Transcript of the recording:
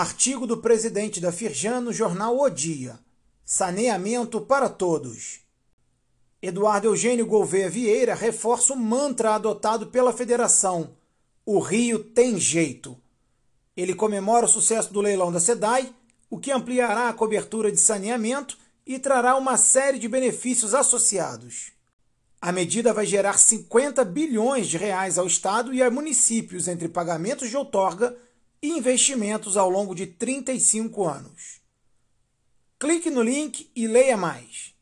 Artigo do presidente da Firjan no jornal O Dia. Saneamento para todos. Eduardo Eugênio Gouveia Vieira reforça o mantra adotado pela federação: o Rio tem jeito. Ele comemora o sucesso do leilão da SEDAI, o que ampliará a cobertura de saneamento e trará uma série de benefícios associados. A medida vai gerar 50 bilhões de reais ao Estado e a municípios entre pagamentos de outorga e investimentos ao longo de 35 anos. Clique no link e leia mais.